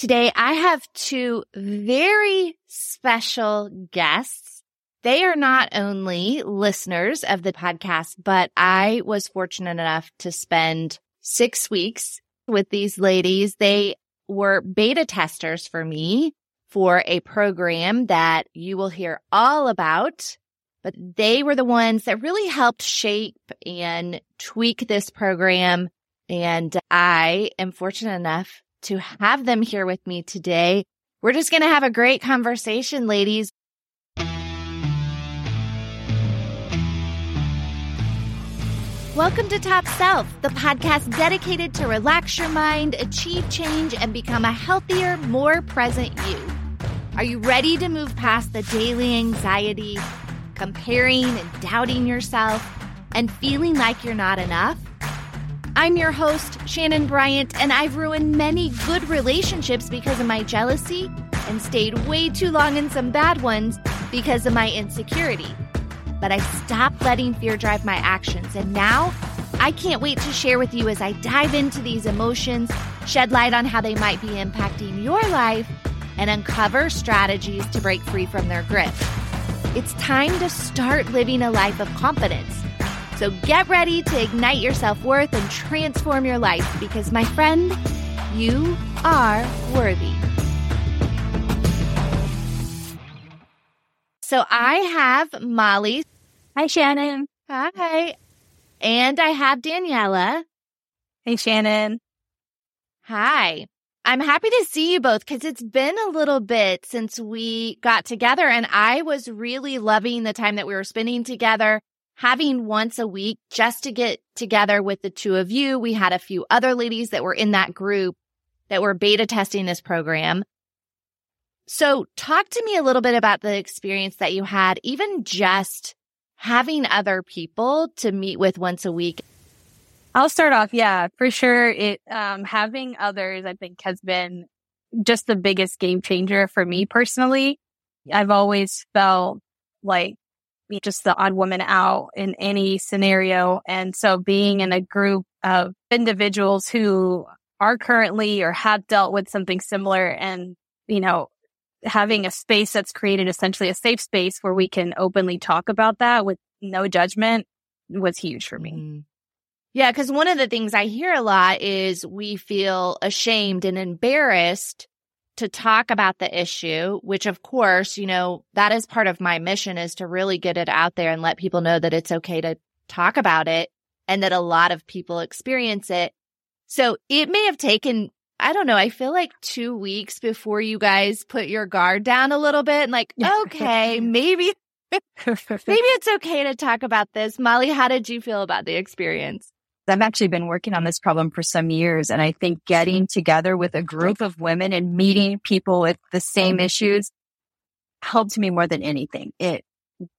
Today I have two very special guests. They are not only listeners of the podcast, but I was fortunate enough to spend six weeks with these ladies. They were beta testers for me for a program that you will hear all about, but they were the ones that really helped shape and tweak this program. And I am fortunate enough to have them here with me today. We're just going to have a great conversation, ladies. Welcome to Top Self, the podcast dedicated to relax your mind, achieve change, and become a healthier, more present you. Are you ready to move past the daily anxiety, comparing and doubting yourself, and feeling like you're not enough? I'm your host, Shanenn Bryant, and I've ruined many good relationships because of my jealousy and stayed way too long in some bad ones because of my insecurity. But I stopped letting fear drive my actions, and now I can't wait to share with you as I dive into these emotions, shed light on how they might be impacting your life, and uncover strategies to break free from their grip. It's time to start living a life of confidence so get ready to ignite your self worth and transform your life because, my friend, you are worthy. So I have Molly. Hi, Shanenn. Hi. And I have Daniela. Hey, Shanenn. Hi. I'm happy to see you both because it's been a little bit since we got together and I was really loving the time that we were spending together having once a week just to get together with the two of you. We had a few other ladies that were in that group that were beta testing this program. So talk to me a little bit about the experience that you had, even just having other people to meet with once a week. I'll start off. Yeah, for sure. It, um, having others, I think has been just the biggest game changer for me personally. I've always felt like just the odd woman out in any scenario. And so being in a group of individuals who are currently or have dealt with something similar and, you know, having a space that's created essentially a safe space where we can openly talk about that with no judgment was huge for me. Mm. Yeah, because one of the things I hear a lot is we feel ashamed and embarrassed to talk about the issue, which of course, you know, that is part of my mission is to really get it out there and let people know that it's okay to talk about it and that a lot of people experience it. So it may have taken, I don't know, I feel like two weeks before you guys put your guard down a little bit and like, okay, maybe, maybe it's okay to talk about this. Molly, how did you feel about the experience? I've actually been working on this problem for some years. And I think getting together with a group of women and meeting people with the same issues helped me more than anything. It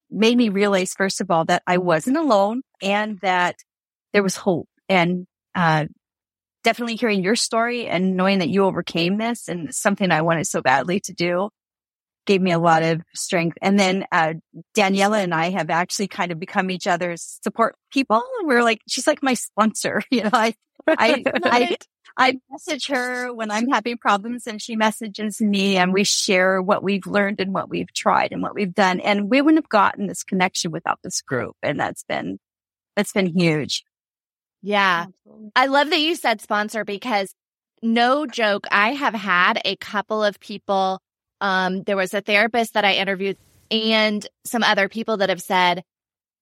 made me realize, first of all, that I wasn't alone and that there was hope and, uh, definitely hearing your story and knowing that you overcame this and something I wanted so badly to do gave me a lot of strength. And then uh, Daniela and I have actually kind of become each other's support people. We're like, she's like my sponsor. You know, I, I, I, I message her when I'm having problems and she messages me and we share what we've learned and what we've tried and what we've done. And we wouldn't have gotten this connection without this group. And that's been, that's been huge. Yeah. Absolutely. I love that you said sponsor because no joke. I have had a couple of people um, there was a therapist that I interviewed and some other people that have said,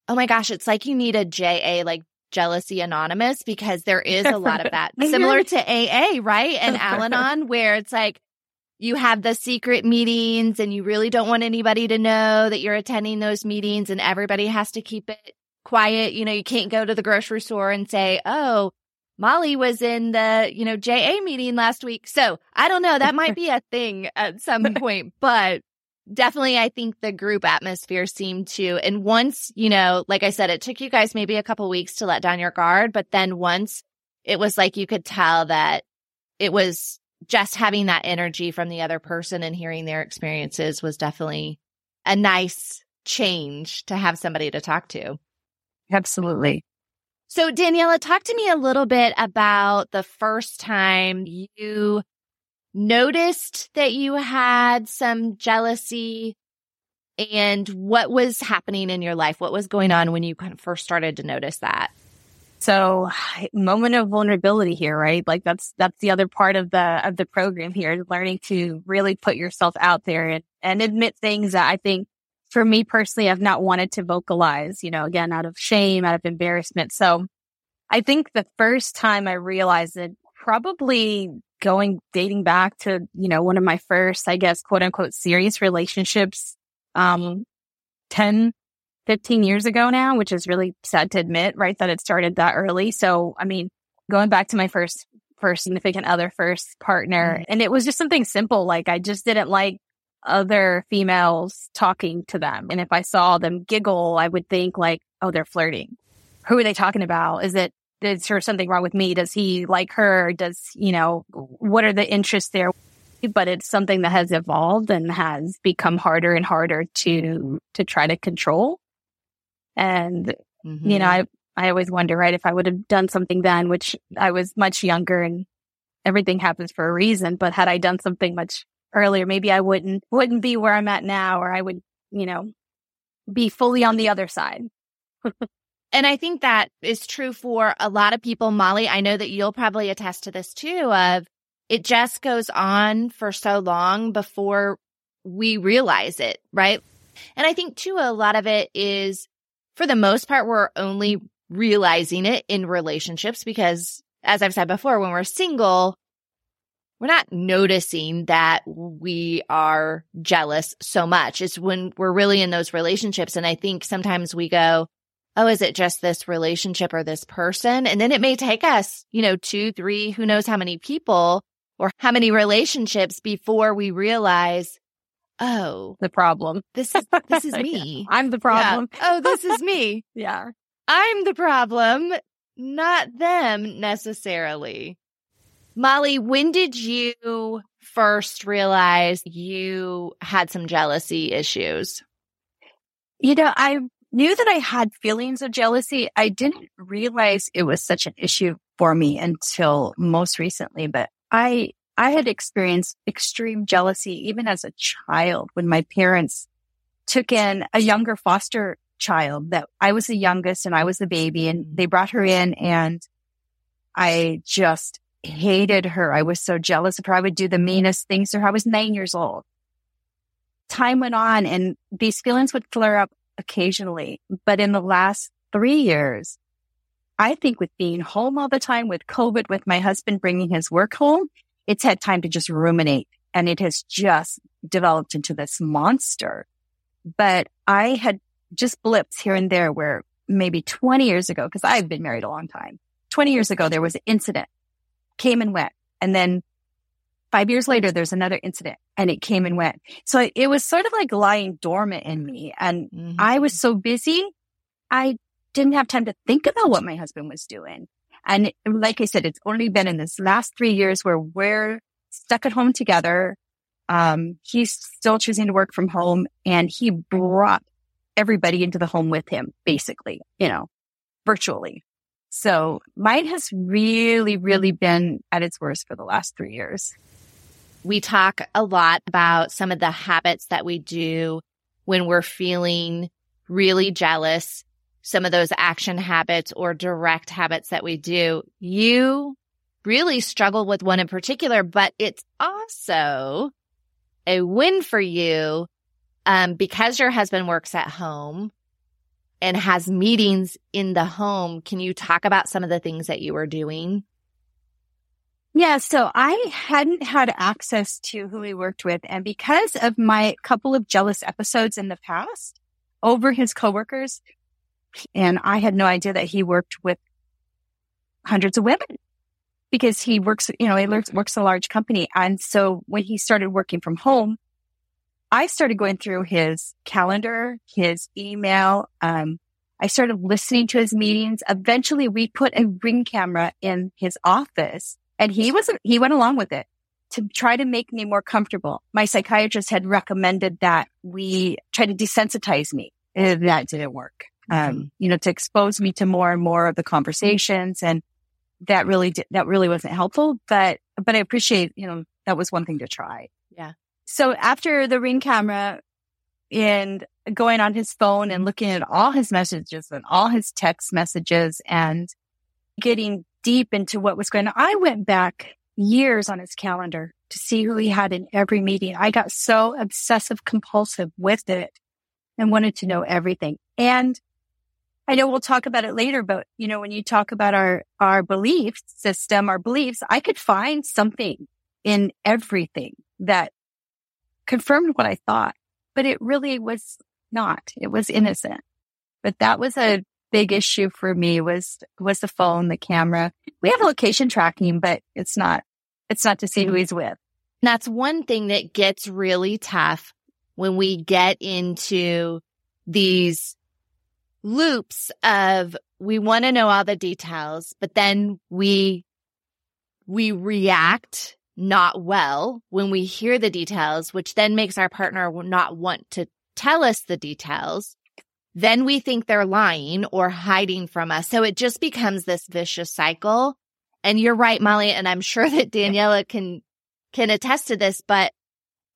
Oh my gosh, it's like you need a JA, like jealousy anonymous, because there is a lot of that similar to AA, right? And Al Anon, where it's like, you have the secret meetings and you really don't want anybody to know that you're attending those meetings and everybody has to keep it quiet. You know, you can't go to the grocery store and say, Oh, Molly was in the, you know, JA meeting last week. So I don't know. That might be a thing at some point, but definitely I think the group atmosphere seemed to, and once, you know, like I said, it took you guys maybe a couple weeks to let down your guard, but then once it was like you could tell that it was just having that energy from the other person and hearing their experiences was definitely a nice change to have somebody to talk to. Absolutely. So, Daniela, talk to me a little bit about the first time you noticed that you had some jealousy and what was happening in your life? What was going on when you kind of first started to notice that? So moment of vulnerability here, right? Like that's, that's the other part of the, of the program here, learning to really put yourself out there and, and admit things that I think for me personally, I've not wanted to vocalize, you know, again, out of shame, out of embarrassment. So I think the first time I realized it, probably going, dating back to, you know, one of my first, I guess, quote unquote, serious relationships, um, 10, 15 years ago now, which is really sad to admit, right? That it started that early. So, I mean, going back to my first, first significant other, first partner, mm-hmm. and it was just something simple. Like I just didn't like other females talking to them. And if I saw them giggle, I would think like, oh, they're flirting. Who are they talking about? Is it, is there something wrong with me? Does he like her? Does, you know, what are the interests there? But it's something that has evolved and has become harder and harder to, to try to control. And, mm-hmm. you know, mm-hmm. I, I always wonder, right, if I would have done something then, which I was much younger and everything happens for a reason, but had I done something much earlier, maybe I wouldn't, wouldn't be where I'm at now, or I would, you know, be fully on the other side. and I think that is true for a lot of people. Molly, I know that you'll probably attest to this too of it just goes on for so long before we realize it, right? And I think too, a lot of it is for the most part, we're only realizing it in relationships because as I've said before, when we're single, we're not noticing that we are jealous so much. It's when we're really in those relationships. And I think sometimes we go, Oh, is it just this relationship or this person? And then it may take us, you know, two, three, who knows how many people or how many relationships before we realize, oh, the problem. This is this is me. I'm the problem. Yeah. Oh, this is me. yeah. I'm the problem, not them necessarily. Molly, when did you first realize you had some jealousy issues? You know, I knew that I had feelings of jealousy. I didn't realize it was such an issue for me until most recently, but I I had experienced extreme jealousy even as a child when my parents took in a younger foster child that I was the youngest and I was the baby and mm. they brought her in and I just hated her. I was so jealous of her. I would do the meanest things to her. I was nine years old. Time went on and these feelings would flare up occasionally. But in the last three years, I think with being home all the time with COVID, with my husband bringing his work home, it's had time to just ruminate and it has just developed into this monster. But I had just blips here and there where maybe 20 years ago, because I've been married a long time, 20 years ago, there was an incident, came and went. And then five years later, there's another incident and it came and went. So it was sort of like lying dormant in me. And mm-hmm. I was so busy. I didn't have time to think about what my husband was doing. And like I said, it's only been in this last three years where we're stuck at home together. Um, he's still choosing to work from home and he brought everybody into the home with him, basically, you know, virtually. So mine has really, really been at its worst for the last three years. We talk a lot about some of the habits that we do when we're feeling really jealous. Some of those action habits or direct habits that we do, you really struggle with one in particular, but it's also a win for you um, because your husband works at home and has meetings in the home. Can you talk about some of the things that you were doing? Yeah, so I hadn't had access to who he worked with. And because of my couple of jealous episodes in the past over his coworkers, and I had no idea that he worked with hundreds of women because he works, you know, he works a large company. And so when he started working from home, I started going through his calendar, his email. Um, I started listening to his meetings. Eventually we put a ring camera in his office and he was, he went along with it to try to make me more comfortable. My psychiatrist had recommended that we try to desensitize me. And that didn't work um, mm-hmm. you know, to expose me to more and more of the conversations. And that really, did, that really wasn't helpful, but, but I appreciate, you know, that was one thing to try. Yeah. So after the ring camera and going on his phone and looking at all his messages and all his text messages and getting deep into what was going on, I went back years on his calendar to see who he had in every meeting. I got so obsessive compulsive with it and wanted to know everything. And I know we'll talk about it later, but you know, when you talk about our, our belief system, our beliefs, I could find something in everything that confirmed what I thought, but it really was not. It was innocent. But that was a big issue for me was, was the phone, the camera. We have location tracking, but it's not, it's not to see who he's with. That's one thing that gets really tough when we get into these loops of we want to know all the details, but then we, we react not well when we hear the details, which then makes our partner not want to tell us the details. Then we think they're lying or hiding from us. So it just becomes this vicious cycle. And you're right, Molly. And I'm sure that Daniela can, can attest to this, but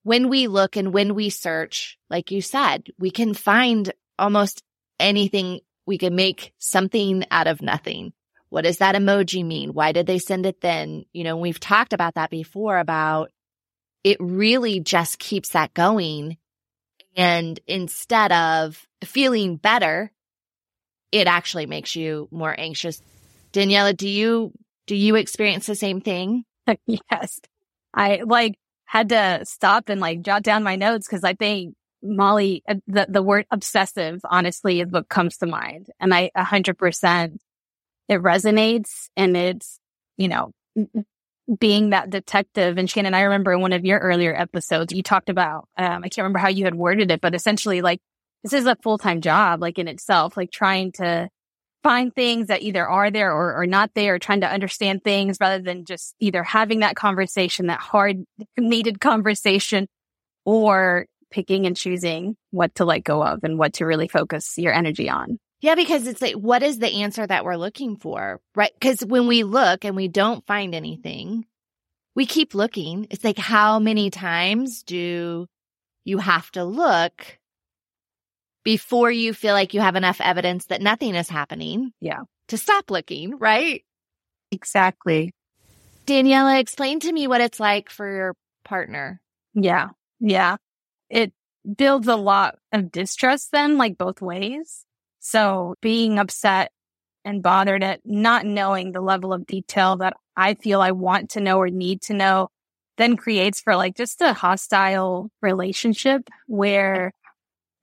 when we look and when we search, like you said, we can find almost anything. We can make something out of nothing. What does that emoji mean? Why did they send it then? You know, we've talked about that before about it really just keeps that going. And instead of feeling better, it actually makes you more anxious. Daniela, do you, do you experience the same thing? yes. I like had to stop and like jot down my notes because I think Molly, uh, the, the word obsessive, honestly, is what comes to mind. And I a hundred percent it resonates and it's, you know, being that detective. And Shanenn, I remember in one of your earlier episodes, you talked about, um, I can't remember how you had worded it, but essentially like this is a full time job, like in itself, like trying to find things that either are there or, or not there, or trying to understand things rather than just either having that conversation, that hard needed conversation or picking and choosing what to let go of and what to really focus your energy on. Yeah, because it's like, what is the answer that we're looking for? Right. Because when we look and we don't find anything, we keep looking. It's like, how many times do you have to look before you feel like you have enough evidence that nothing is happening? Yeah. To stop looking, right? Exactly. Daniela, explain to me what it's like for your partner. Yeah. Yeah. It builds a lot of distrust then, like both ways. So being upset and bothered at not knowing the level of detail that I feel I want to know or need to know then creates for like just a hostile relationship where,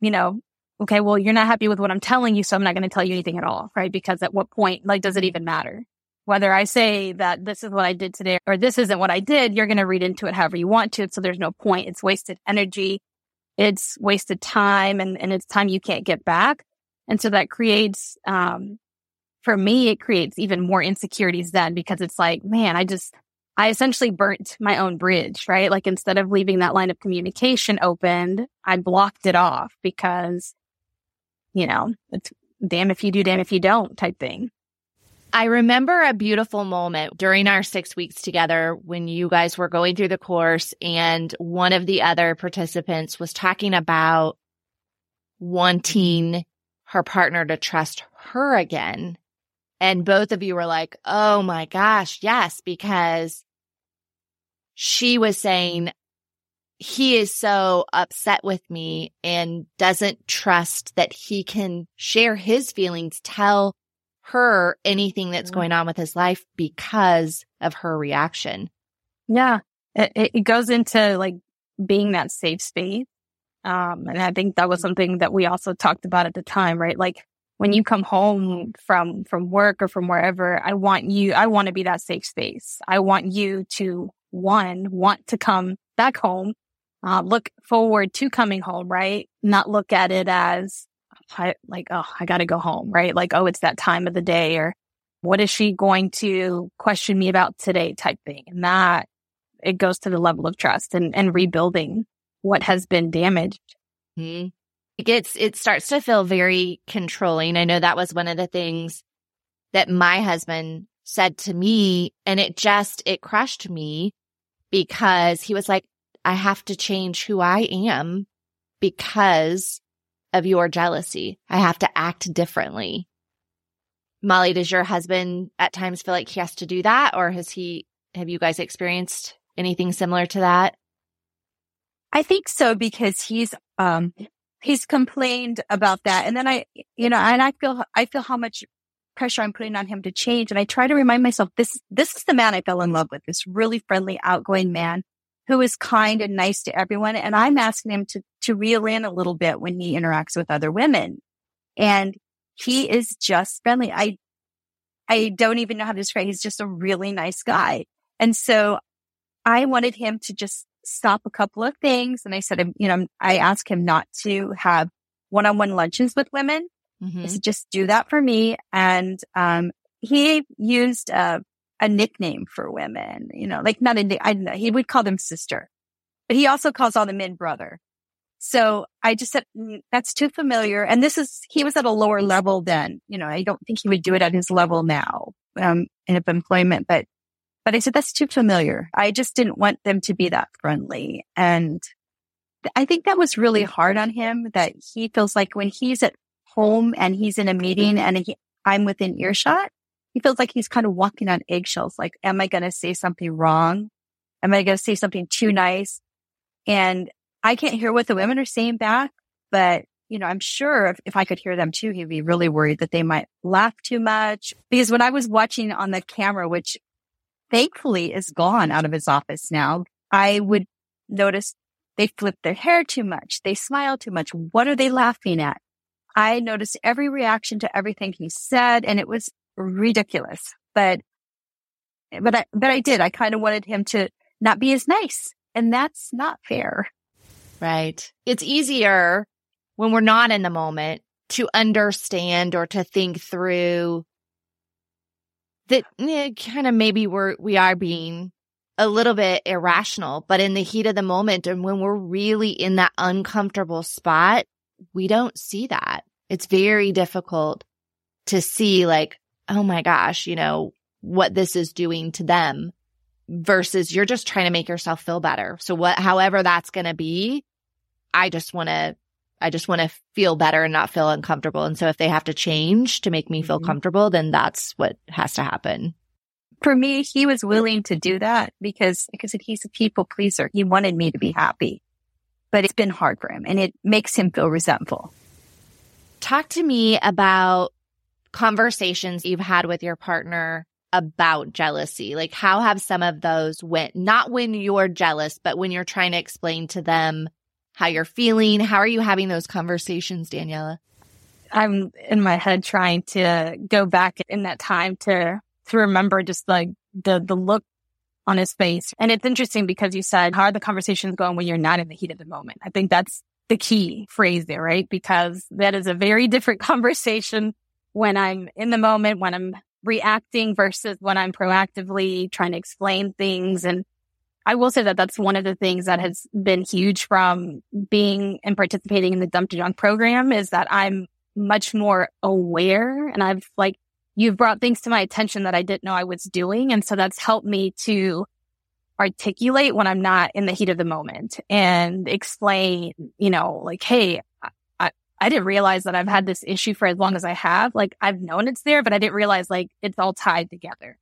you know, okay, well, you're not happy with what I'm telling you, so I'm not going to tell you anything at all, right? Because at what point, like, does it even matter? Whether I say that this is what I did today or this isn't what I did, you're going to read into it however you want to. So there's no point. It's wasted energy. It's wasted time and, and it's time you can't get back. And so that creates, um, for me, it creates even more insecurities then because it's like, man, I just, I essentially burnt my own bridge, right? Like instead of leaving that line of communication opened, I blocked it off because, you know, it's damn if you do, damn if you don't type thing. I remember a beautiful moment during our six weeks together when you guys were going through the course and one of the other participants was talking about wanting her partner to trust her again. And both of you were like, Oh my gosh. Yes, because she was saying he is so upset with me and doesn't trust that he can share his feelings, tell her anything that's mm-hmm. going on with his life because of her reaction. Yeah. It, it goes into like being that safe space um, and I think that was something that we also talked about at the time, right? Like when you come home from, from work or from wherever, I want you, I want to be that safe space. I want you to one, want to come back home, uh, look forward to coming home, right? Not look at it as I, like, oh, I got to go home, right? Like, oh, it's that time of the day or what is she going to question me about today type thing. And that it goes to the level of trust and, and rebuilding what has been damaged. Mm-hmm. It gets, it starts to feel very controlling. I know that was one of the things that my husband said to me and it just, it crushed me because he was like, I have to change who I am because of your jealousy. I have to act differently. Molly, does your husband at times feel like he has to do that? Or has he, have you guys experienced anything similar to that? I think so because he's, um, he's complained about that. And then I, you know, and I feel, I feel how much pressure I'm putting on him to change. And I try to remind myself, this, this is the man I fell in love with, this really friendly, outgoing man who is kind and nice to everyone. And I'm asking him to, to reel in a little bit when he interacts with other women. And he is just friendly. I, I don't even know how to describe. He's just a really nice guy. And so I wanted him to just stop a couple of things. And I said, you know, I asked him not to have one-on-one lunches with women. Mm-hmm. said, just do that for me. And, um, he used, uh, a nickname for women, you know, like not a, I don't know, he would call them sister, but he also calls all the men brother. So I just said, mm, that's too familiar. And this is, he was at a lower level then, you know, I don't think he would do it at his level now, um, in employment, but, but I said, that's too familiar. I just didn't want them to be that friendly. And I think that was really hard on him that he feels like when he's at home and he's in a meeting and he, I'm within earshot, he feels like he's kind of walking on eggshells. Like, am I going to say something wrong? Am I going to say something too nice? And I can't hear what the women are saying back, but you know, I'm sure if, if I could hear them too, he'd be really worried that they might laugh too much. Because when I was watching on the camera, which thankfully is gone out of his office now, I would notice they flip their hair too much. They smile too much. What are they laughing at? I noticed every reaction to everything he said and it was ridiculous. But, but I, but I did. I kind of wanted him to not be as nice and that's not fair. Right. It's easier when we're not in the moment to understand or to think through that eh, kind of maybe we're, we are being a little bit irrational, but in the heat of the moment and when we're really in that uncomfortable spot, we don't see that. It's very difficult to see like, oh my gosh, you know, what this is doing to them versus you're just trying to make yourself feel better. So what, however that's going to be, I just want to, I just want to feel better and not feel uncomfortable. And so if they have to change to make me feel mm-hmm. comfortable, then that's what has to happen. For me, he was willing to do that because, because he's a people pleaser. He wanted me to be happy, but it's been hard for him and it makes him feel resentful. Talk to me about conversations you've had with your partner about jealousy. Like how have some of those went, not when you're jealous, but when you're trying to explain to them how you're feeling? How are you having those conversations, Daniela? I'm in my head trying to go back in that time to, to remember just like the, the look on his face. And it's interesting because you said, how are the conversations going when you're not in the heat of the moment? I think that's the key phrase there, right? Because that is a very different conversation when I'm in the moment, when I'm reacting versus when I'm proactively trying to explain things. And I will say that that's one of the things that has been huge from being and participating in the Dump the Junk program is that I'm much more aware and I've like, you've brought things to my attention that I didn't know I was doing. And so that's helped me to articulate when I'm not in the heat of the moment and explain, you know, like, Hey, I, I didn't realize that I've had this issue for as long as I have. Like I've known it's there, but I didn't realize like it's all tied together.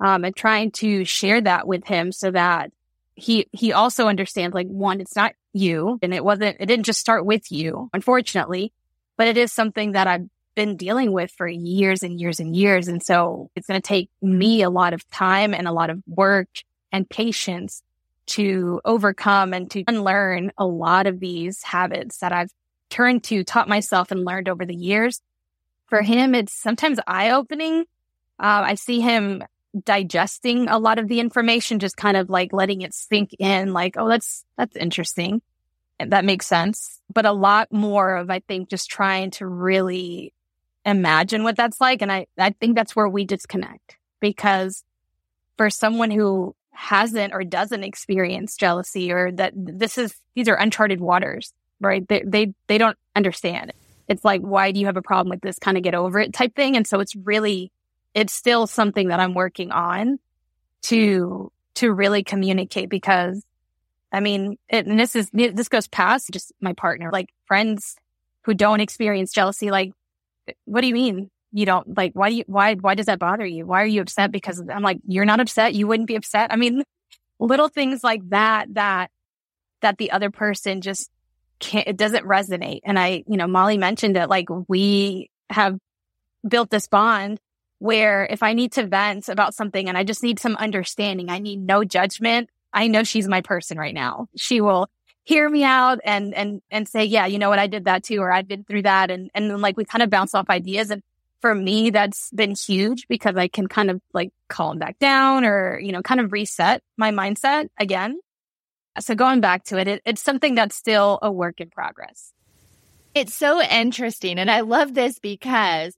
Um, and trying to share that with him so that he, he also understands like one, it's not you and it wasn't, it didn't just start with you, unfortunately, but it is something that I've been dealing with for years and years and years. And so it's going to take me a lot of time and a lot of work and patience to overcome and to unlearn a lot of these habits that I've turned to, taught myself and learned over the years. For him, it's sometimes eye opening. Uh, I see him digesting a lot of the information, just kind of like letting it sink in, like, oh, that's, that's interesting. And that makes sense. But a lot more of, I think, just trying to really imagine what that's like. And I, I think that's where we disconnect because for someone who hasn't or doesn't experience jealousy or that this is, these are uncharted waters, right? They, they, they don't understand. It's like, why do you have a problem with this? Kind of get over it type thing. And so it's really, it's still something that I'm working on to, to really communicate because I mean, it, and this is, this goes past just my partner, like friends who don't experience jealousy. Like, what do you mean? You don't like, why do you, why, why does that bother you? Why are you upset? Because I'm like, you're not upset. You wouldn't be upset. I mean, little things like that, that, that the other person just can't, it doesn't resonate. And I, you know, Molly mentioned it, like we have built this bond where if I need to vent about something and I just need some understanding, I need no judgment. I know she's my person right now. She will hear me out and, and, and say, yeah, you know what? I did that too, or I've been through that. And, and then like we kind of bounce off ideas. And for me, that's been huge because I can kind of like calm back down or, you know, kind of reset my mindset again. So going back to it, it it's something that's still a work in progress. It's so interesting. And I love this because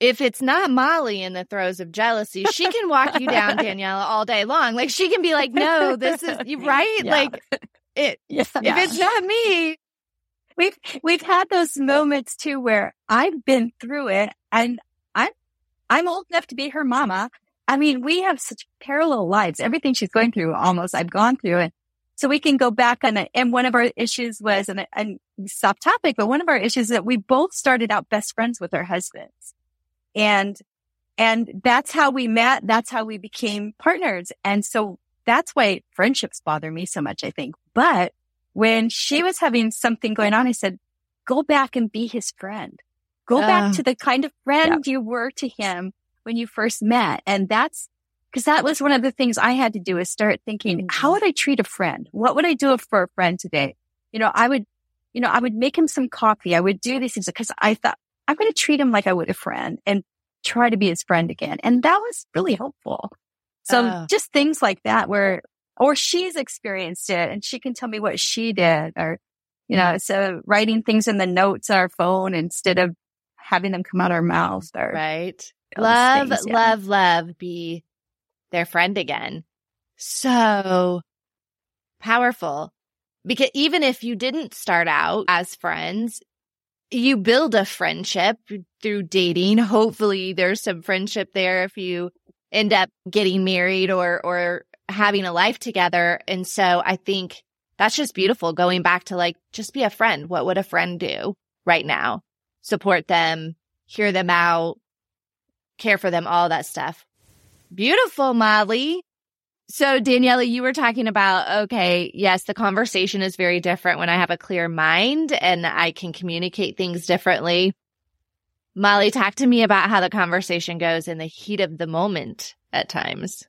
if it's not Molly in the throes of jealousy, she can walk you down, Daniela, all day long. Like she can be like, no, this is right. Yeah. Like it, yeah. if it's not me. We've, we've had those moments too where I've been through it and I'm, I'm old enough to be her mama. I mean, we have such parallel lives. Everything she's going through almost I've gone through it. So we can go back on it. And one of our issues was, and, and soft topic, but one of our issues that we both started out best friends with our husbands. And, and that's how we met. That's how we became partners. And so that's why friendships bother me so much, I think. But when she was having something going on, I said, go back and be his friend. Go uh, back to the kind of friend yeah. you were to him when you first met. And that's because that was one of the things I had to do is start thinking, mm-hmm. how would I treat a friend? What would I do for a friend today? You know, I would, you know, I would make him some coffee. I would do these things because I thought I'm going to treat him like I would a friend and try to be his friend again. And that was really helpful. So uh, just things like that where, or she's experienced it and she can tell me what she did or, you know, so writing things in the notes on our phone instead of having them come out our mouths or right. Love, things, yeah. love, love, be their friend again. So powerful because even if you didn't start out as friends, you build a friendship through dating. Hopefully there's some friendship there if you end up getting married or, or having a life together. And so I think that's just beautiful going back to like, just be a friend. What would a friend do right now? Support them, hear them out, care for them, all that stuff. Beautiful, Molly. So, Daniela, you were talking about, okay, yes, the conversation is very different when I have a clear mind and I can communicate things differently. Molly, talk to me about how the conversation goes in the heat of the moment at times.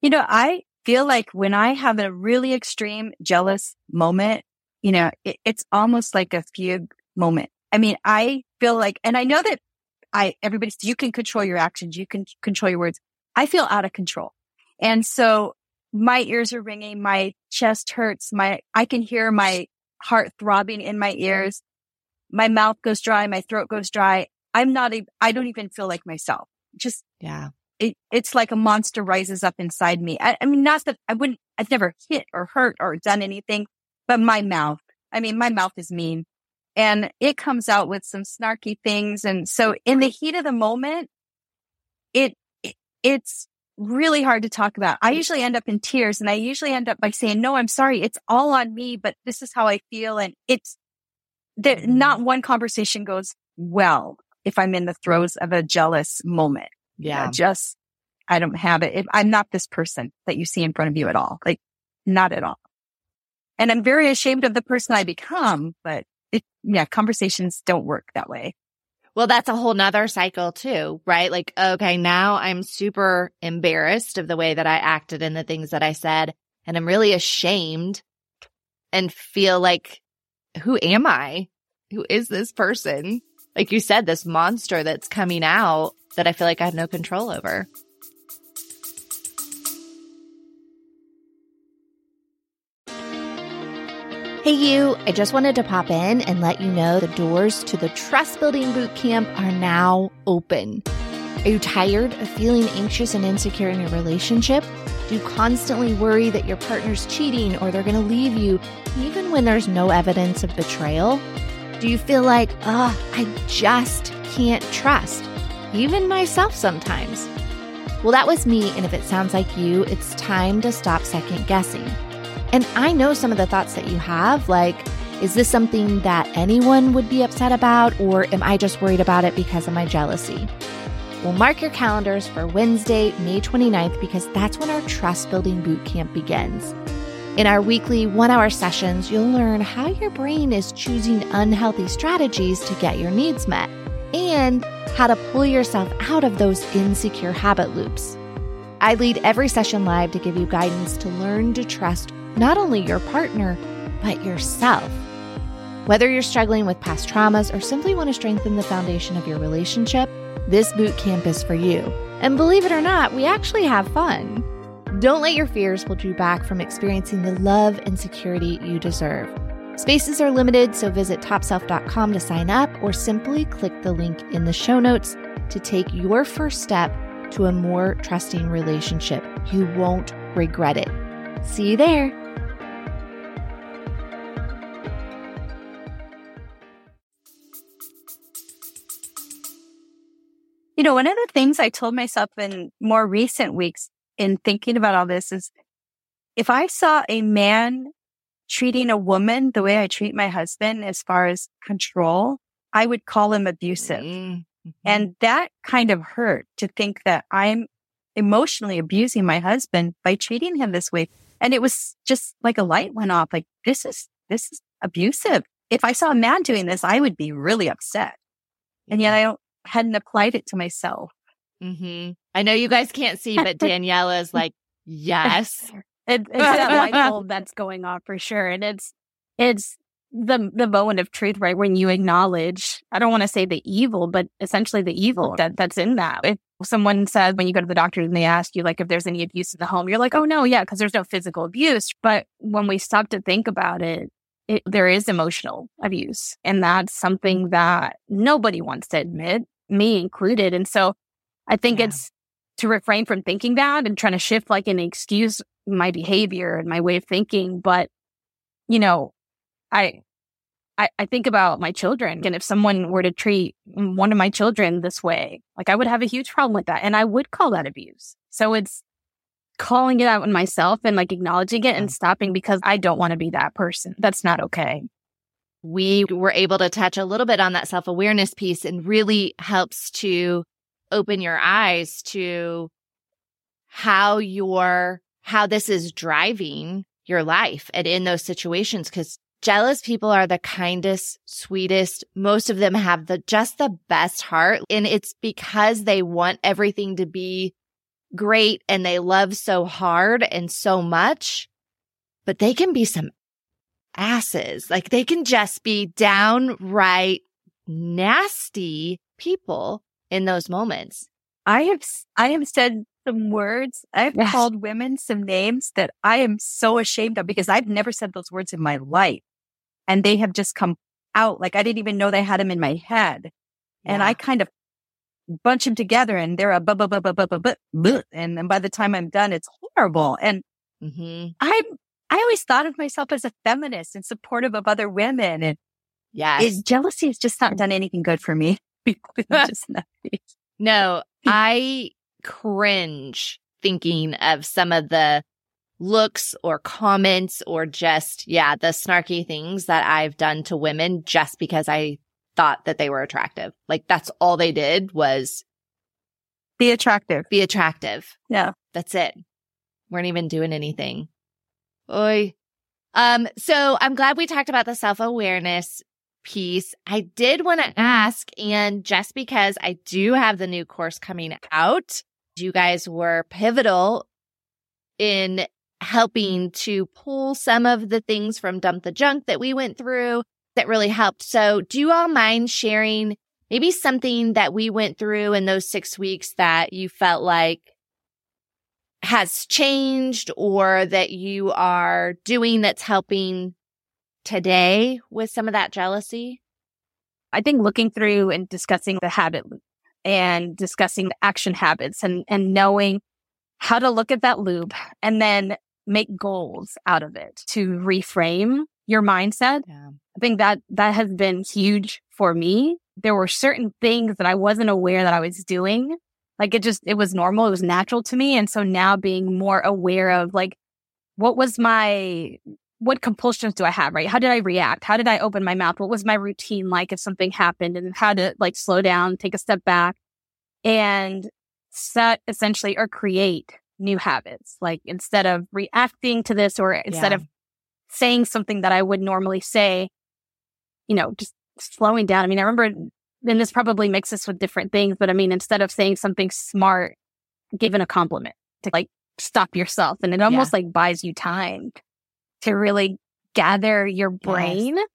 You know, I feel like when I have a really extreme jealous moment, you know, it, it's almost like a fugue moment. I mean, I feel like, and I know that I, everybody, you can control your actions. You can control your words. I feel out of control. And so my ears are ringing. My chest hurts. My, I can hear my heart throbbing in my ears. My mouth goes dry. My throat goes dry. I'm not, a, I don't even feel like myself. Just, yeah. It, it's like a monster rises up inside me. I, I mean, not that I wouldn't, I've never hit or hurt or done anything, but my mouth, I mean, my mouth is mean and it comes out with some snarky things. And so in the heat of the moment, it, it it's really hard to talk about. I mm. usually end up in tears and I usually end up by saying, no, I'm sorry. It's all on me, but this is how I feel. And it's that not mm. one conversation goes well if I'm in the throes of a jealous moment. Yeah. You know, just, I don't have it. I'm not this person that you see in front of you at all. Like not at all. And I'm very ashamed of the person I become, but it, yeah, conversations don't work that way. Well, that's a whole nother cycle too, right? Like, okay, now I'm super embarrassed of the way that I acted and the things that I said. And I'm really ashamed and feel like, who am I? Who is this person? Like you said, this monster that's coming out that I feel like I have no control over. Hey, you, I just wanted to pop in and let you know the doors to the Trust Building Boot Camp are now open. Are you tired of feeling anxious and insecure in your relationship? Do you constantly worry that your partner's cheating or they're going to leave you, even when there's no evidence of betrayal? Do you feel like, ah, I just can't trust, even myself sometimes? Well, that was me, and if it sounds like you, it's time to stop second guessing. And I know some of the thoughts that you have, like, is this something that anyone would be upset about, or am I just worried about it because of my jealousy? Well, mark your calendars for Wednesday, May 29th, because that's when our trust building boot camp begins. In our weekly one hour sessions, you'll learn how your brain is choosing unhealthy strategies to get your needs met and how to pull yourself out of those insecure habit loops. I lead every session live to give you guidance to learn to trust not only your partner, but yourself. Whether you're struggling with past traumas or simply want to strengthen the foundation of your relationship, this boot camp is for you. And believe it or not, we actually have fun. Don't let your fears hold you back from experiencing the love and security you deserve. Spaces are limited, so visit topself.com to sign up or simply click the link in the show notes to take your first step to a more trusting relationship. You won't regret it. See you there. You know, one of the things I told myself in more recent weeks in thinking about all this is if I saw a man treating a woman the way I treat my husband as far as control, I would call him abusive. Mm-hmm. And that kind of hurt to think that I'm emotionally abusing my husband by treating him this way. And it was just like a light went off. Like, this is, this is abusive. If I saw a man doing this, I would be really upset. And yet I don't hadn't applied it to myself. Mm-hmm. I know you guys can't see, but Daniela is like, yes. It, it's that light bulb that's going on for sure. And it's, it's the, the moment of truth, right? When you acknowledge, I don't want to say the evil, but essentially the evil that, that's in that. If someone said when you go to the doctor and they ask you like if there's any abuse in the home, you're like, oh no, yeah, because there's no physical abuse. But when we stop to think about it, it, there is emotional abuse. And that's something that nobody wants to admit, me included. And so I think yeah. it's to refrain from thinking that and trying to shift like an excuse my behavior and my way of thinking. But, you know, I, I, I think about my children. And if someone were to treat one of my children this way, like I would have a huge problem with that. And I would call that abuse. So it's calling it out in myself and like acknowledging it and stopping because I don't want to be that person. That's not okay. We were able to touch a little bit on that self awareness piece and really helps to open your eyes to how your, how this is driving your life and in those situations. Cause jealous people are the kindest, sweetest. Most of them have the, just the best heart. And it's because they want everything to be great and they love so hard and so much, but they can be some asses. Like they can just be downright nasty people in those moments. I have, I have said some words. I've yes. called women some names that I am so ashamed of because I've never said those words in my life. And they have just come out. Like I didn't even know they had them in my head. Yeah. And I kind of bunch them together and they're a bu- bu- bu- bu- bu- bu- bu- and then by the time I'm done, it's horrible. And mm-hmm. I, I always thought of myself as a feminist and supportive of other women. And yeah, jealousy has just not mm. done anything good for me. no, I cringe thinking of some of the looks or comments or just, yeah, the snarky things that I've done to women just because I thought that they were attractive. Like that's all they did was be attractive. Be attractive. Yeah. That's it. Weren't even doing anything. Oi. Um, so I'm glad we talked about the self-awareness piece. I did want to ask, and just because I do have the new course coming out, you guys were pivotal in helping to pull some of the things from Dump the Junk that we went through that really helped. So do you all mind sharing maybe something that we went through in those six weeks that you felt like has changed or that you are doing that's helping today with some of that jealousy? I think looking through and discussing the habit loop and discussing the action habits and, and knowing how to look at that loop and then make goals out of it to reframe your mindset. Yeah. I think that that has been huge for me. There were certain things that I wasn't aware that I was doing Like it just, it was normal. It was natural to me. And so now being more aware of like, what was my, what compulsions do I have, right? How did I react? How did I open my mouth? What was my routine like if something happened and how to like slow down, take a step back and set essentially or create new habits. Like instead of reacting to this or instead yeah. of saying something that I would normally say, you know, just slowing down. I mean, I remember, and this probably mixes with different things, but I mean, instead of saying something smart, given a compliment to like stop yourself. And it almost yeah. like buys you time to really gather your brain. Yes.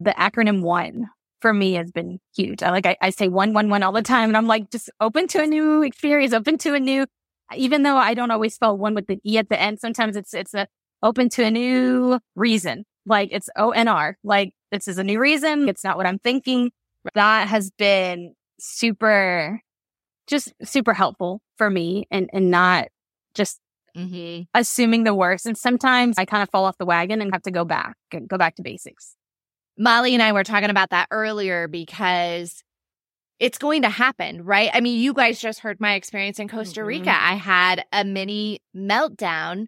The acronym one for me has been huge. I like, I, I say one, one, one all the time. And I'm like, just open to a new experience, open to a new, even though I don't always spell one with the E at the end, sometimes it's, it's a open to a new reason. Like it's ONR. Like this is a new reason. It's not what I'm thinking. That has been super, just super helpful for me and, and not just mm-hmm. assuming the worst. And sometimes I kind of fall off the wagon and have to go back and go back to basics. Molly and I were talking about that earlier because it's going to happen, right? I mean, you guys just heard my experience in Costa mm-hmm. Rica. I had a mini meltdown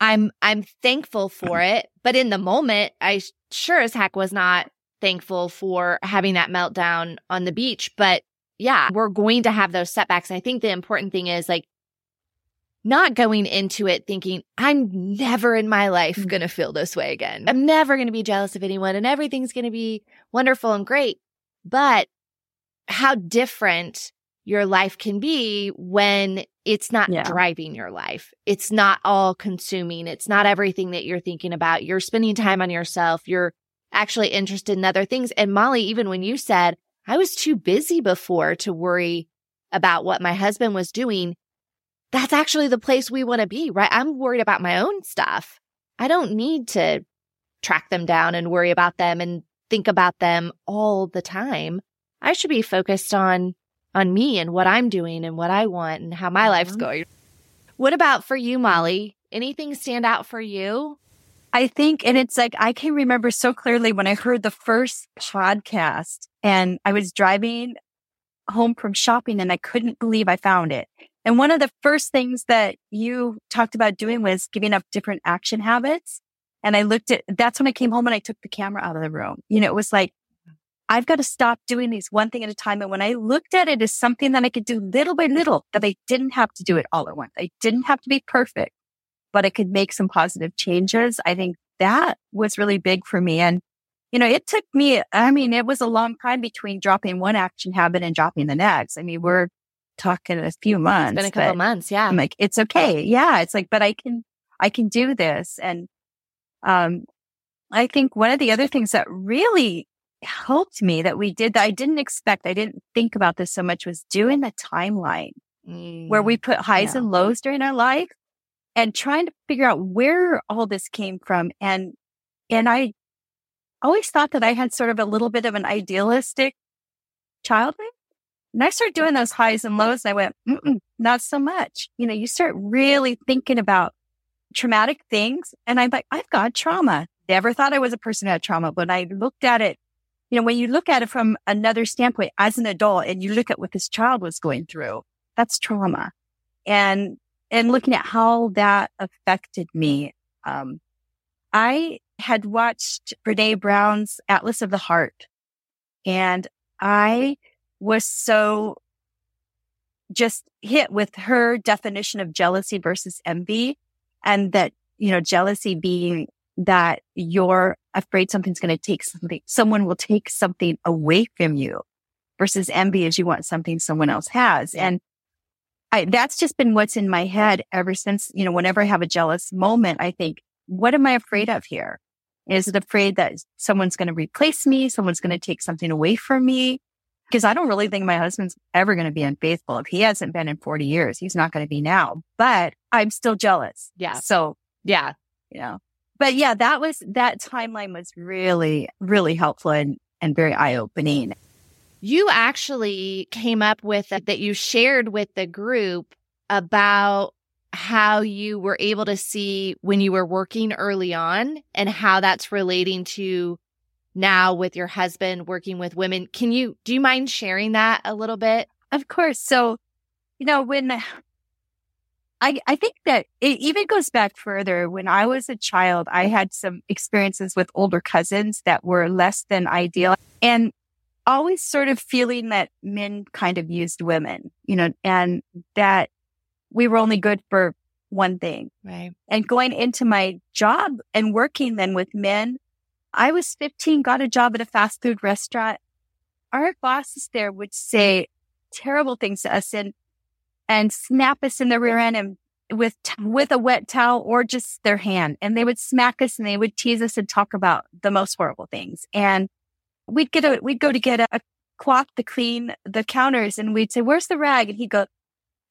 I'm I'm thankful for it, but in the moment, I sure as heck was not thankful for having that meltdown on the beach. But yeah, we're going to have those setbacks. I think the important thing is like not going into it thinking, I'm never in my life mm. going to feel this way again. I'm never going to be jealous of anyone and everything's going to be wonderful and great. But how different your life can be when it's not yeah. driving your life. It's not all consuming. It's not everything that you're thinking about. You're spending time on yourself. You're actually interested in other things. And Molly, even when you said, I was too busy before to worry about what my husband was doing, that's actually the place we want to be, right? I'm worried about my own stuff. I don't need to track them down and worry about them and think about them all the time. I should be focused on on me and what I'm doing and what I want and how my mm-hmm. life's going. What about for you, Molly? Anything stand out for you? I think, and it's like, I can remember so clearly when I heard the first podcast and I was driving home from shopping and I couldn't believe I found it. And one of the first things that you talked about doing was giving up different action habits. And I looked at, that's when I came home and I took the camera out of the room. You know, it was like, I've got to stop doing these one thing at a time. And when I looked at it as something that I could do little by little, that I didn't have to do it all at once. I didn't have to be perfect, but it could make some positive changes. I think that was really big for me. And, you know, it took me, I mean, it was a long time between dropping one action habit and dropping the next. I mean, we're talking a few months. It's been a couple months. Yeah. I'm like, it's okay. Yeah. It's like, but I can, I can do this. And, um, I think one of the other things that really helped me that we did that I didn't expect. I didn't think about this so much was doing the timeline mm, where we mm, put highs yeah. and lows during our life and trying to figure out where all this came from. And, and I always thought that I had sort of a little bit of an idealistic childhood. And I started doing those highs and lows and I went, not so much. You know, you start really thinking about traumatic things. And I'm like, I've got trauma. Never thought I was a person who had trauma, but I looked at it you know, when you look at it from another standpoint as an adult and you look at what this child was going through, that's trauma. And, and looking at how that affected me, um, I had watched Brene Brown's Atlas of the Heart and I was so just hit with her definition of jealousy versus envy and that, you know, jealousy being that you're afraid something's going to take something, someone will take something away from you versus envy is you want something someone else has. And I, that's just been what's in my head ever since, you know, whenever I have a jealous moment, I think, what am I afraid of here? Is it afraid that someone's going to replace me? Someone's going to take something away from me? Because I don't really think my husband's ever going to be unfaithful. If he hasn't been in 40 years, he's not going to be now, but I'm still jealous. Yeah. So yeah, you know, but yeah, that was, that timeline was really, really helpful and, and very eye opening. You actually came up with a, that you shared with the group about how you were able to see when you were working early on and how that's relating to now with your husband working with women. Can you, do you mind sharing that a little bit? Of course. So You know, when I, I think that it even goes back further. When I was a child, I had some experiences with older cousins that were less than ideal and always sort of feeling that men kind of used women, you know, and that we were only good for one thing. Right. And going into my job and working then with men, I was 15, got a job at a fast food restaurant. Our bosses there would say terrible things to us and and snap us in the rear end and with with a wet towel or just their hand and they would smack us and they would tease us and talk about the most horrible things and we'd get a we'd go to get a, a cloth to clean the counters and we'd say where's the rag and he'd go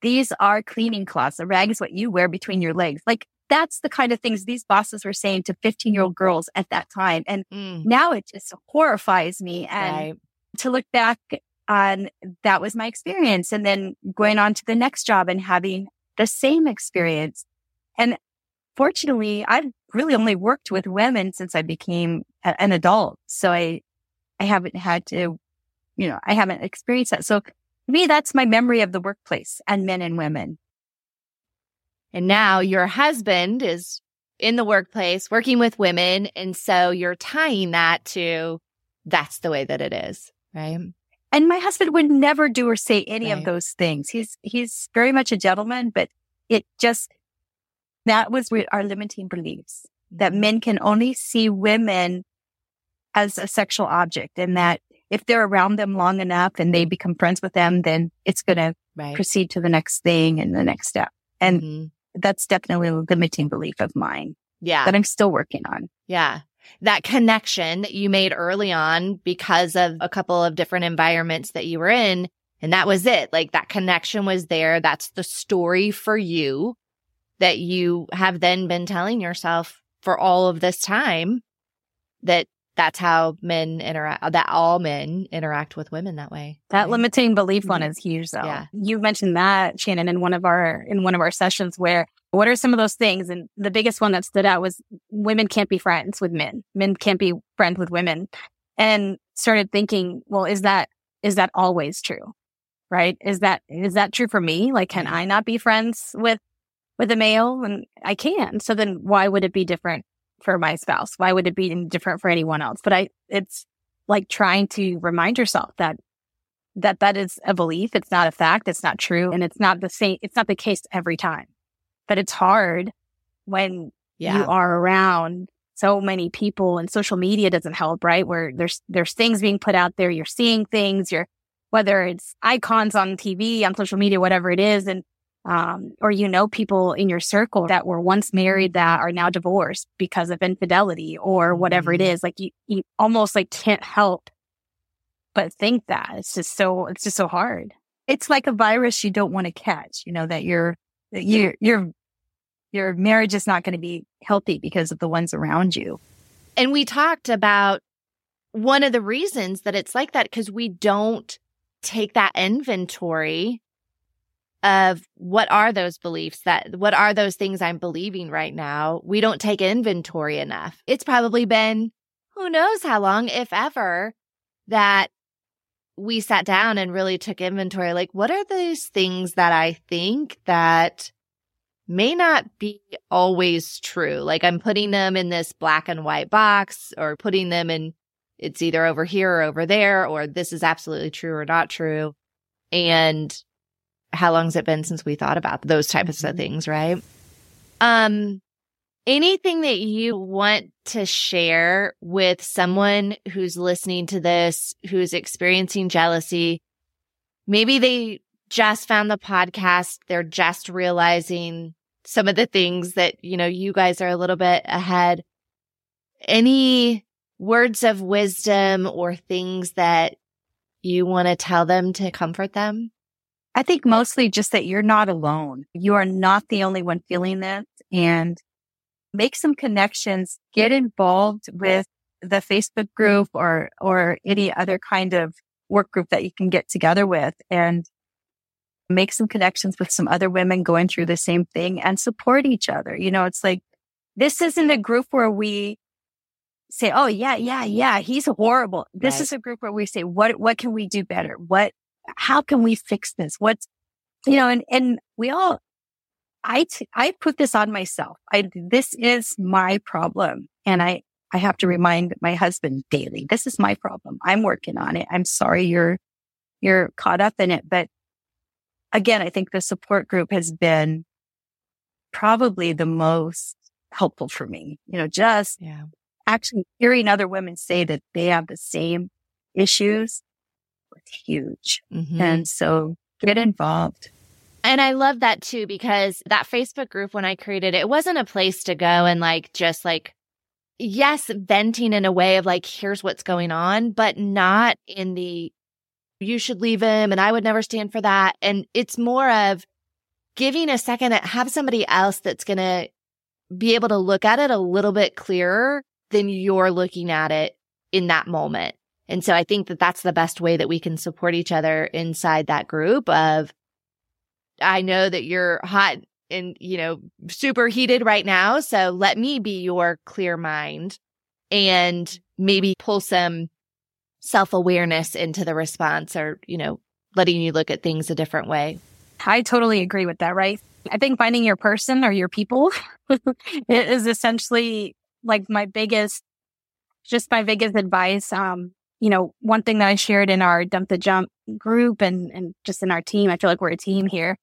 these are cleaning cloths a rag is what you wear between your legs like that's the kind of things these bosses were saying to 15 year old girls at that time and mm. now it just horrifies me and right. to look back on that was my experience. And then going on to the next job and having the same experience. And fortunately, I've really only worked with women since I became a, an adult. So I, I haven't had to, you know, I haven't experienced that. So to me, that's my memory of the workplace and men and women. And now your husband is in the workplace working with women. And so you're tying that to that's the way that it is, right? And my husband would never do or say any right. of those things. He's, he's very much a gentleman, but it just, that was our limiting beliefs that mm-hmm. men can only see women as a sexual object and that if they're around them long enough and they become friends with them, then it's going right. to proceed to the next thing and the next step. And mm-hmm. that's definitely a limiting belief of mine. Yeah. That I'm still working on. Yeah that connection that you made early on because of a couple of different environments that you were in. And that was it. Like that connection was there. That's the story for you that you have then been telling yourself for all of this time that that's how men interact that all men interact with women that way that right? limiting belief one mm-hmm. is huge though. Yeah. you mentioned that Shanenn in one of our in one of our sessions where what are some of those things? And the biggest one that stood out was women can't be friends with men. Men can't be friends with women. And started thinking well is that is that always true? Right? Is that is that true for me? Like can i not be friends with with a male? And i can. So then why would it be different for my spouse? Why would it be any different for anyone else? But I, it's like trying to remind yourself that that that is a belief. It's not a fact. It's not true. And it's not the same. It's not the case every time, but it's hard when yeah. you are around so many people and social media doesn't help, right? Where there's, there's things being put out there. You're seeing things, you're, whether it's icons on TV, on social media, whatever it is. And um, or you know people in your circle that were once married that are now divorced because of infidelity or whatever it mm-hmm. is like you, you almost like can't help but think that. It's just so it's just so hard. It's like a virus you don't want to catch you know that your your your your marriage is not going to be healthy because of the ones around you. And we talked about one of the reasons that it's like that because we don't take that inventory of what are those beliefs that what are those things I'm believing right now? We don't take inventory enough. It's probably been who knows how long, if ever, that we sat down and really took inventory. Like, what are those things that I think that may not be always true? Like, I'm putting them in this black and white box or putting them in, it's either over here or over there, or this is absolutely true or not true. And how long's it been since we thought about those types mm-hmm. of things, right? Um, anything that you want to share with someone who's listening to this, who's experiencing jealousy? Maybe they just found the podcast. They're just realizing some of the things that, you know, you guys are a little bit ahead. Any words of wisdom or things that you want to tell them to comfort them? I think mostly just that you're not alone. You are not the only one feeling this and make some connections, get involved with the Facebook group or, or any other kind of work group that you can get together with and make some connections with some other women going through the same thing and support each other. You know, it's like, this isn't a group where we say, Oh yeah, yeah, yeah, he's horrible. This right. is a group where we say, what, what can we do better? What, how can we fix this? What's, you know, and, and we all, I, t- I put this on myself. I, this is my problem. And I, I have to remind my husband daily, this is my problem. I'm working on it. I'm sorry you're, you're caught up in it. But again, I think the support group has been probably the most helpful for me. You know, just yeah. actually hearing other women say that they have the same issues was huge. Mm-hmm. And so get involved. And I love that too, because that Facebook group, when I created it, it wasn't a place to go and like, just like, yes, venting in a way of like, here's what's going on, but not in the, you should leave him and I would never stand for that. And it's more of giving a second, have somebody else that's going to be able to look at it a little bit clearer than you're looking at it in that moment. And so I think that that's the best way that we can support each other inside that group of I know that you're hot and, you know, super heated right now. So let me be your clear mind and maybe pull some self awareness into the response or, you know, letting you look at things a different way. I totally agree with that, right? I think finding your person or your people is essentially like my biggest, just my biggest advice. Um, you know, one thing that I shared in our Dump the Junk group and, and just in our team, I feel like we're a team here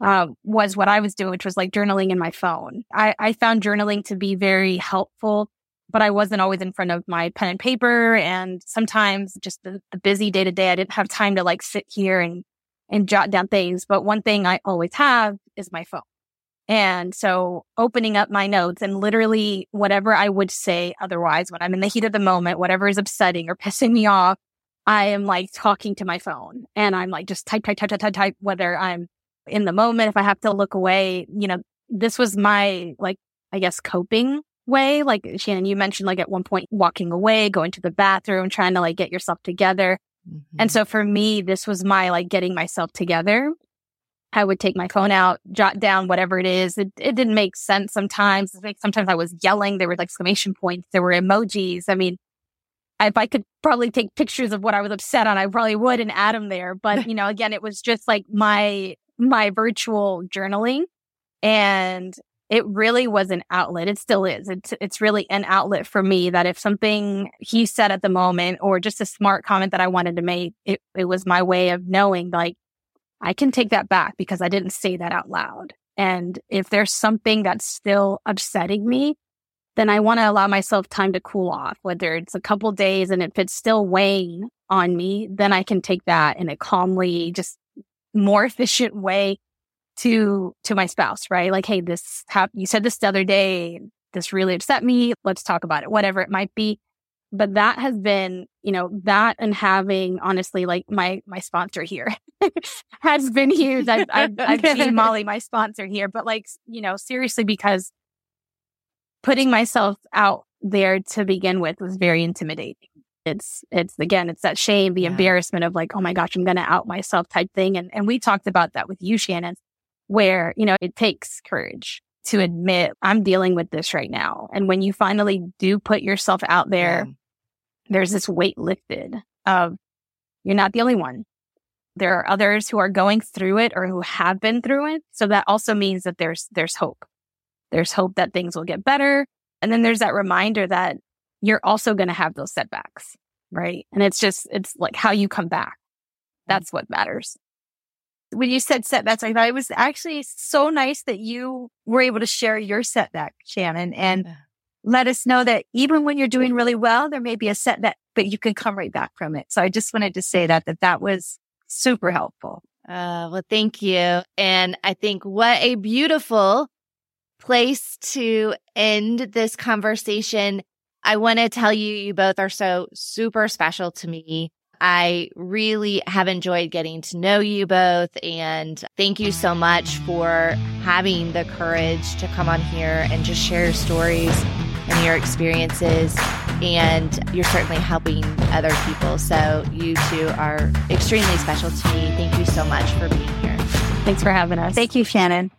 uh, was what I was doing, which was like journaling in my phone. I, I found journaling to be very helpful, but I wasn't always in front of my pen and paper. And sometimes just the, the busy day to day, I didn't have time to like sit here and, and jot down things. But one thing I always have is my phone. And so opening up my notes and literally whatever I would say otherwise when I'm in the heat of the moment, whatever is upsetting or pissing me off, I am like talking to my phone and I'm like just type, type, type, type, type, type, whether I'm in the moment, if I have to look away, you know, this was my like, I guess, coping way. Like Shanenn, you mentioned like at one point walking away, going to the bathroom, trying to like get yourself together. Mm-hmm. And so for me, this was my like getting myself together. I would take my phone out, jot down whatever it is. It, it didn't make sense sometimes. Like sometimes I was yelling. There were exclamation points. There were emojis. I mean, if I could probably take pictures of what I was upset on, I probably would and add them there. But, you know, again, it was just like my my virtual journaling and it really was an outlet. It still is. It's it's really an outlet for me that if something he said at the moment or just a smart comment that I wanted to make, it, it was my way of knowing like I can take that back because I didn't say that out loud. And if there's something that's still upsetting me, then I want to allow myself time to cool off, whether it's a couple days and if it's still weighing on me, then I can take that in a calmly just more efficient way to to my spouse, right? Like, hey, this hap- you said this the other day. This really upset me. Let's talk about it. Whatever it might be. But that has been, you know, that and having honestly, like my my sponsor here has been huge. I've, I've, I've seen Molly, my sponsor here, but like, you know, seriously, because putting myself out there to begin with was very intimidating it's it's again it's that shame the yeah. embarrassment of like oh my gosh i'm going to out myself type thing and and we talked about that with you Shanenn where you know it takes courage to admit i'm dealing with this right now and when you finally do put yourself out there yeah. There's this weight lifted of you're not the only one there are others who are going through it or who have been through it so that also means that there's there's hope there's hope that things will get better and then there's that reminder that you're also going to have those setbacks, right? And it's just, it's like how you come back. Mm. That's what matters. When you said setbacks, I thought it was actually so nice that you were able to share your setback, Shanenn, and yeah. Let us know that even when you're doing really well, there may be a setback, but you can come right back from it. So I just wanted to say that, that that was super helpful. Uh, well, thank you. And I think what a beautiful place to end this conversation. I want to tell you, you both are so super special to me. I really have enjoyed getting to know you both. And thank you so much for having the courage to come on here and just share your stories and your experiences. And you're certainly helping other people. So you two are extremely special to me. Thank you so much for being here. Thanks for having us. Thank you, Shanenn.